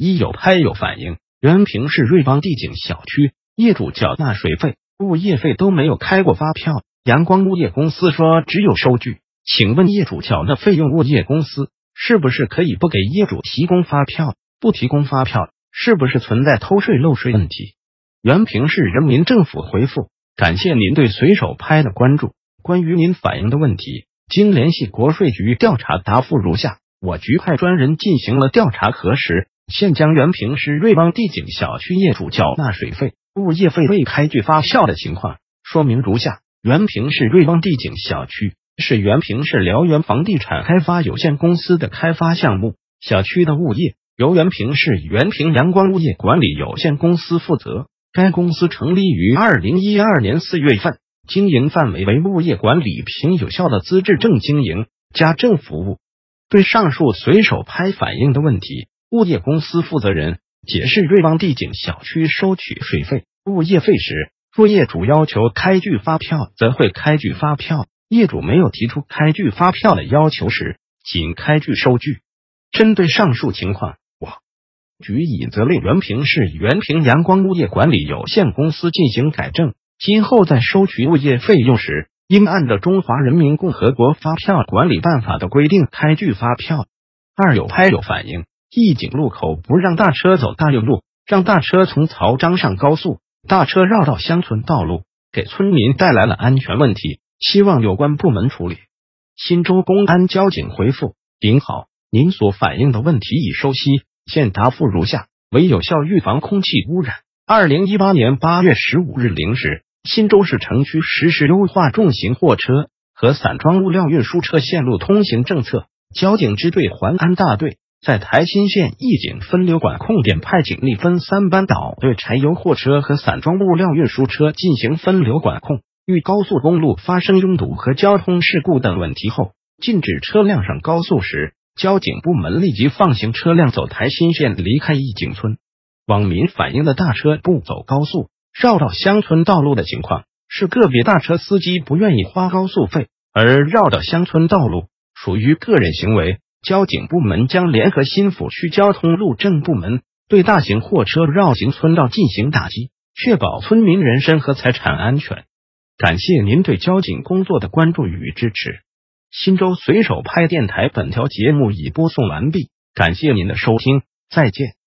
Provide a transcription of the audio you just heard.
一有拍有反映，原平市瑞邦地景小区业主缴纳水费、物业费都没有开过发票。阳光物业公司说只有收据，请问业主缴纳费用，物业公司是不是可以不给业主提供发票？不提供发票，是不是存在偷税漏税问题？原平市人民政府回复：感谢您对随手拍的关注。关于您反映的问题，经联系国税局调查，答复如下：我局派专人进行了调查核实。现将原平市瑞邦地景小区业主缴纳水费、物业费未开具发票的情况说明如下：原平市瑞邦地景小区是原平市辽源房地产开发有限公司的开发项目，小区的物业由原平市原平阳光物业管理有限公司负责。该公司成立于二零一二年四月份，经营范围为物业管理凭有效的资质证经营，家政服务。对上述随手拍反映的问题。物业公司负责人解释：瑞邦地景小区收取水费、物业费时，若业主要求开具发票，则会开具发票；业主没有提出开具发票的要求时，仅开具收据。针对上述情况，我局已责令原平市原平阳光物业管理有限公司进行改正，今后在收取物业费用时，应按照《中华人民共和国发票管理办法》的规定开具发票。二有拍有反映。义井路口不让大车走大运路，让大车从曹张上高速大车绕到乡村道路，给村民带来了安全问题，希望有关部门处理。新州公安交警回复：您好，您所反映的问题已收悉，现答复如下：为有效预防空气污染，二零一八年八月十五日零时，新州市城区实施优化重型货车和散装物料运输车线路通行政策，交警支队环安大队。在台新县义景分流管控点派警力分三班倒对柴油货车和散装物料运输车进行分流管控。遇高速公路发生拥堵和交通事故等问题后，禁止车辆上高速时，交警部门立即放行车辆走台新县，离开义景村。网民反映的大车不走高速，绕到乡村道路的情况，是个别大车司机不愿意花高速费而绕到乡村道路，属于个人行为。交警部门将联合新抚区交通路政部门，对大型货车绕行村道进行打击，确保村民人身和财产安全。感谢您对交警工作的关注与支持。新州随手拍电台本条节目已播送完毕，感谢您的收听，再见。